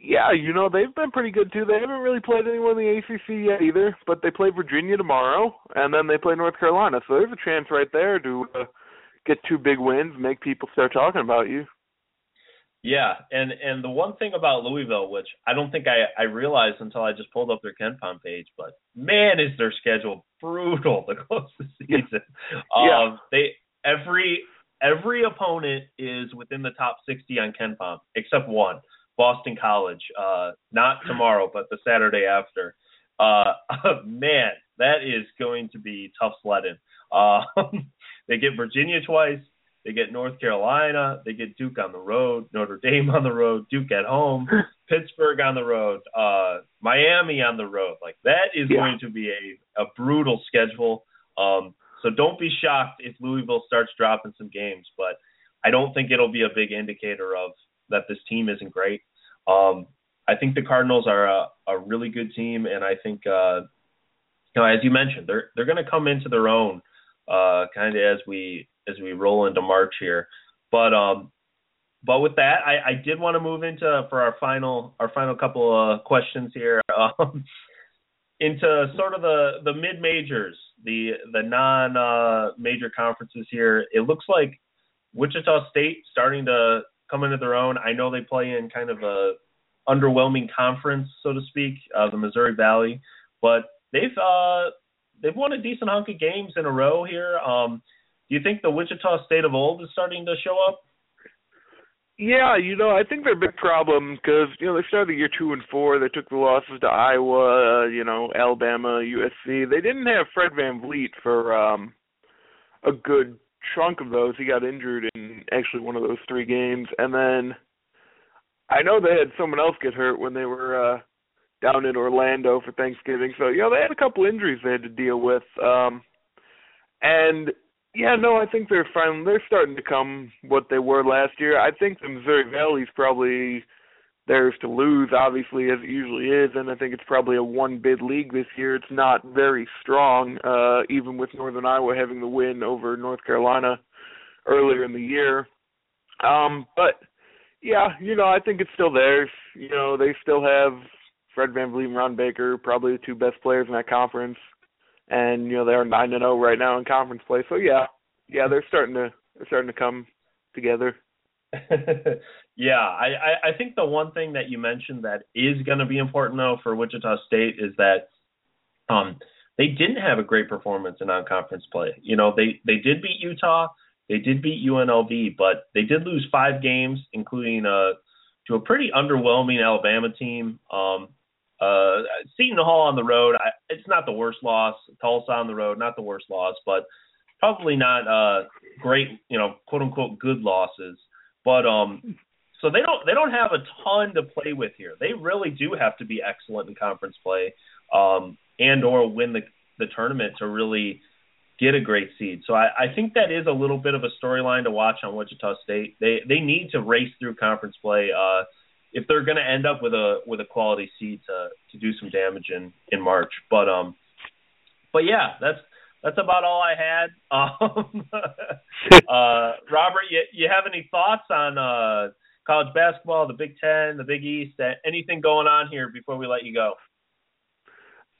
yeah, you know, they've been pretty good too. They haven't really played anyone in the ACC yet either, but they play Virginia tomorrow, and then they play North Carolina. So there's a chance right there to uh, get two big wins, make people start talking about you. Yeah, and and the one thing about Louisville, which I don't think I I realized until I just pulled up their KenPom page, but man, is their schedule brutal to close the [LAUGHS] season. Yeah. Um, they every every opponent is within the top 60 on KenPom except one, Boston College. Uh, not tomorrow, but the Saturday after. Uh, [LAUGHS] man, that is going to be tough sledding. Uh, [LAUGHS] they get Virginia twice. They get North Carolina. They get Duke on the road, Notre Dame on the road, Duke at home, [LAUGHS] Pittsburgh on the road, uh, Miami on the road. Like that is Yeah. going to be a, a brutal schedule. Um, so don't be shocked if Louisville starts dropping some games, but I don't think it'll be a big indicator of that this team isn't great. Um, I think the Cardinals are a, a really good team, and I think uh, you know, as you mentioned, they're they're going to come into their own uh, kind of as we as we roll into March here. But um, but with that, I, I did want to move into for our final our final couple of questions here [LAUGHS] um, into sort of the the mid majors, the the non uh, major conferences here. It looks like Wichita State starting to come into their own. I know they play in kind of a underwhelming conference, so to speak, uh, the Missouri Valley, but they've uh, they've won a decent hunk of games in a row here. Um, you think the Wichita State of old is starting to show up? Yeah, you know, I think their big problem because you know they started the year two and four. They took the losses to Iowa, you know, Alabama, USC. They didn't have Fred VanVleet for um a good chunk of those. He got injured in actually one of those three games, and then I know they had someone else get hurt when they were uh down in Orlando for Thanksgiving. So you know they had a couple injuries they had to deal with. Um and yeah, no, I think they're finally they're starting to come what they were last year. I think the Missouri Valley's probably theirs to lose, obviously as it usually is, and I think it's probably a one bid league this year. It's not very strong, uh, even with Northern Iowa having the win over North Carolina earlier in the year. Um, but yeah, you know, I think it's still theirs. You know, they still have Fred VanVleet and Ron Baker, probably the two best players in that conference and you know they're nine and zero right now in conference play. So yeah, yeah, they're starting to they're starting to come together. [LAUGHS] yeah, I, I, I think the one thing that you mentioned that is going to be important though for Wichita State is that um, they didn't have a great performance in non-conference play. You know, they they did beat Utah, they did beat UNLV, but they did lose five games, including a to a pretty underwhelming Alabama team. Um, uh, Seton Hall on the road, I, it's not the worst loss. Tulsa on the road, not the worst loss, but probably not uh great, you know, quote unquote good losses. But um so they don't they don't have a ton to play with here. They really do have to be excellent in conference play, um, and or win the the tournament to really get a great seed. So I, I think that is a little bit of a storyline to watch on Wichita State. They they need to race through conference play uh, if they're going to end up with a with a quality seed to to do some damage in in March. But um, but yeah, that's that's about all I had. [LAUGHS] Um, [LAUGHS] uh, Robert, you you have any thoughts on uh college basketball, the Big Ten, the Big East, anything going on here before we let you go?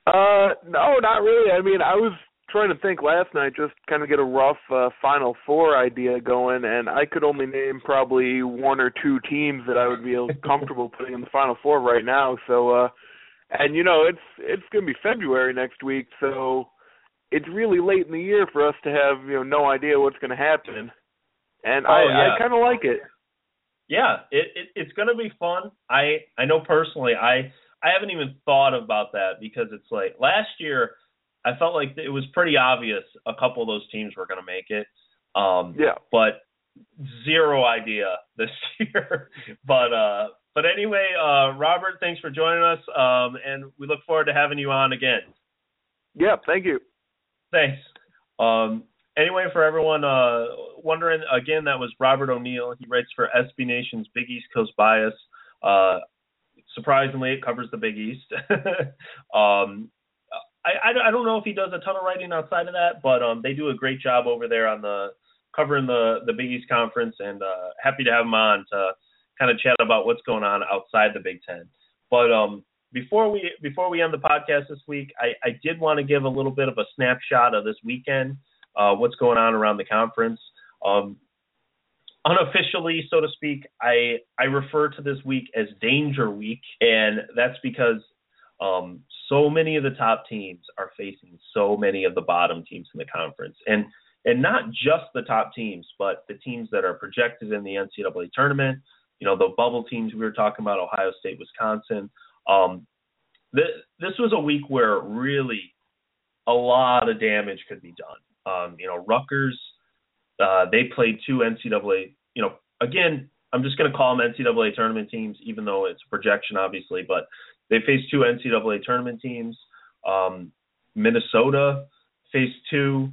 Uh, no, not really. I mean, I was trying to think last night, just kind of get a rough uh, Final Four idea going, and I could only name probably one or two teams that I would be [LAUGHS] comfortable putting in the Final Four right now. So, uh, and you know, it's it's going to be February next week, so it's really late in the year for us to have you know no idea what's going to happen, and oh, I yeah. I kind of like it yeah, it, it it's gonna be fun. I I know personally, I I haven't even thought about that because it's like last year, I felt like it was pretty obvious a couple of those teams were gonna make it. Um, yeah. But zero idea [LAUGHS] this year. but uh, but anyway, uh, Robert, thanks for joining us, um, and we look forward to having you on again. Yeah, thank you. Thanks. Um, anyway, for everyone uh, wondering, again, that was Robert O'Neill. He writes for SB Nation's Big East Coast Bias. Uh, surprisingly, it covers the Big East. [LAUGHS] um, I, I, don't know if he does a ton of writing outside of that, but um, they do a great job over there on the covering the the Big East Conference, and uh, happy to have him on to kind of chat about what's going on outside the Big Ten. But um, before we before we end the podcast this week, I, I did want to give a little bit of a snapshot of this weekend uh, what's going on around the conference. Um, unofficially, so to speak, I I refer to this week as Danger Week, and that's because um, so many of the top teams are facing so many of the bottom teams in the conference, and and not just the top teams, but the teams that are projected in the NCAA tournament. You know, the bubble teams we were talking about, Ohio State, Wisconsin. Um, this, this was a week where really a lot of damage could be done. Um, you know, Rutgers, uh, they played two NCAA. You know, again, I'm just going to call them NCAA tournament teams, even though it's a projection, obviously. But they faced two NCAA tournament teams. Um, Minnesota faced two.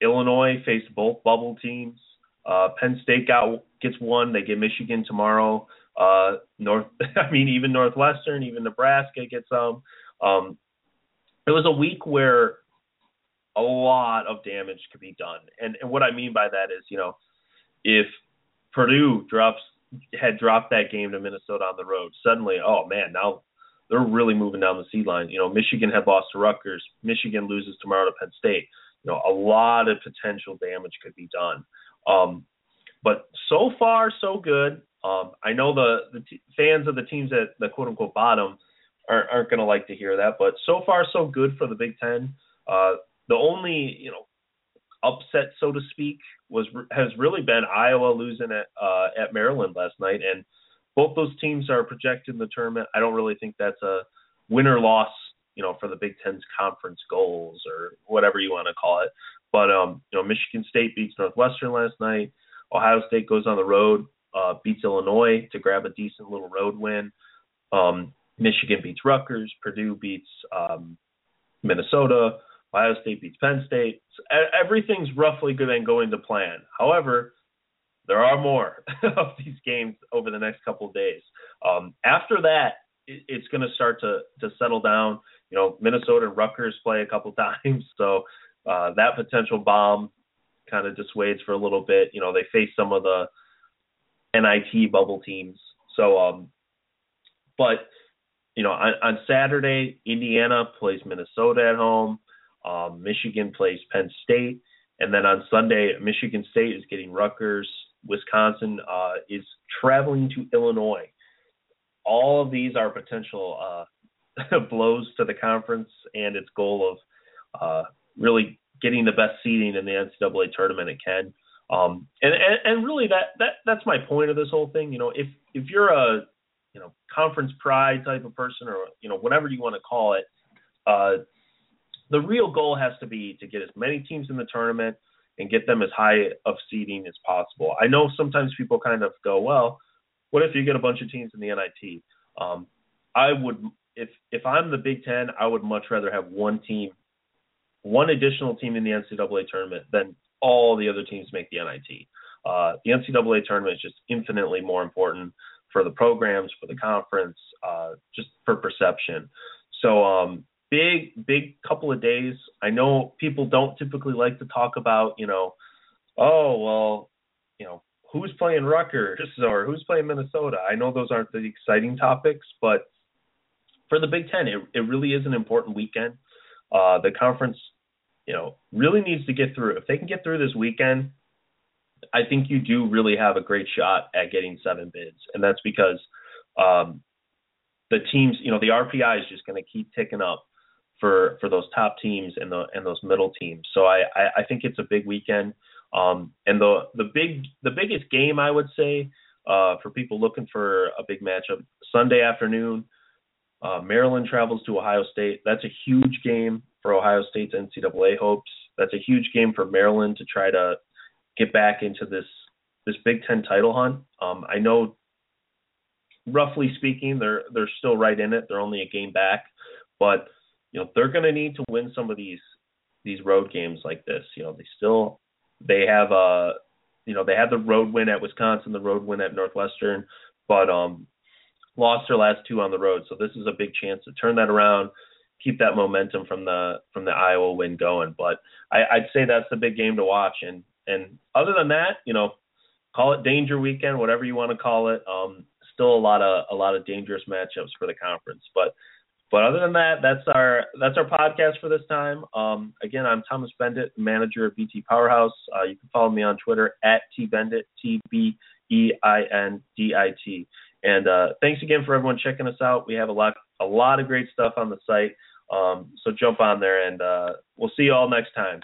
Illinois faced both bubble teams. Uh, Penn State got gets one. They get Michigan tomorrow. Uh, North, [LAUGHS] I mean, even Northwestern, even Nebraska gets some. Um, it was a week where a lot of damage could be done. And and what I mean by that is, you know, if Purdue drops had dropped that game to Minnesota on the road, suddenly, oh man, now they're really moving down the seed line. You know, Michigan had lost to Rutgers. Michigan loses tomorrow to Penn State. You know, a lot of potential damage could be done. Um, but so far, so good. Um, I know the the t- fans of the teams at the quote unquote bottom aren't, aren't going to like to hear that, but so far, so good for the Big Ten. Uh, the only you know upset, so to speak, was has really been Iowa losing at uh, at Maryland last night, and both those teams are projected in the tournament. I don't really think that's a win or loss, you know, for the Big Ten's conference goals or whatever you want to call it. But um, you know, Michigan State beats Northwestern last night. Ohio State goes on the road, uh, beats Illinois to grab a decent little road win. Um, Michigan beats Rutgers. Purdue beats um, Minnesota. Ohio State beats Penn State. So everything's roughly going to plan. However, there are more [LAUGHS] of these games over the next couple of days. Um, after that, it, it's going to start to to settle down. You know, Minnesota and Rutgers play a couple [LAUGHS] times, so uh, that potential bomb kind of dissuades for a little bit. You know, they face some of the NIT bubble teams. So, um, but you know, on, on Saturday, Indiana plays Minnesota at home. Um, Michigan plays Penn State, and then on Sunday, Michigan State is getting Rutgers. Wisconsin uh, is traveling to Illinois. All of these are potential uh, [LAUGHS] blows to the conference and its goal of uh, really getting the best seeding in the NCAA tournament it can. Um, and, and and really that that that's my point of this whole thing. You know, if if you're a you know conference pride type of person or you know whatever you want to call it, uh, the real goal has to be to get as many teams in the tournament and get them as high of seeding as possible. I know sometimes people kind of go, well, what if you get a bunch of teams in the NIT? Um, I would if if I'm the Big Ten, I would much rather have one team, one additional team in the NCAA tournament than all the other teams make the NIT. Uh, the NCAA tournament is just infinitely more important for the programs, for the conference, uh, just for perception. So, um, big, big couple of days. I know people don't typically like to talk about, you know, oh, well, you know, who's playing Rutgers or who's playing Minnesota. I know those aren't the exciting topics, but for the Big Ten, it, it really is an important weekend. Uh, the conference you know, really needs to get through. If they can get through this weekend, I think you do really have a great shot at getting seven bids, and that's because um, the teams, you know, the RPI is just going to keep ticking up for for those top teams and the and those middle teams. So I I, I think it's a big weekend. Um, and the the big the biggest game I would say uh, for people looking for a big matchup Sunday afternoon. Uh, Maryland travels to Ohio State. That's a huge game for Ohio State's NCAA hopes. That's a huge game for Maryland to try to get back into this this Big Ten title hunt. Um, I know, roughly speaking, they're they're still right in it. They're only a game back, but you know they're going to need to win some of these these road games like this. You know they still they have a you know they had the road win at Wisconsin, the road win at Northwestern, but um lost their last two on the road. So this is a big chance to turn that around, keep that momentum from the from the Iowa win going. But I, I'd say that's the big game to watch. And and other than that, you know, call it danger weekend, whatever you want to call it. Um, still a lot of a lot of dangerous matchups for the conference. But but other than that, that's our that's our podcast for this time. Um, again, I'm Thomas Beindit, manager of BT Powerhouse. Uh, you can follow me on Twitter at tbeindit, t b e i n d i t. And uh, thanks again for everyone checking us out. We have a lot a lot of great stuff on the site. Um, so jump on there, and uh, we'll see you all next time.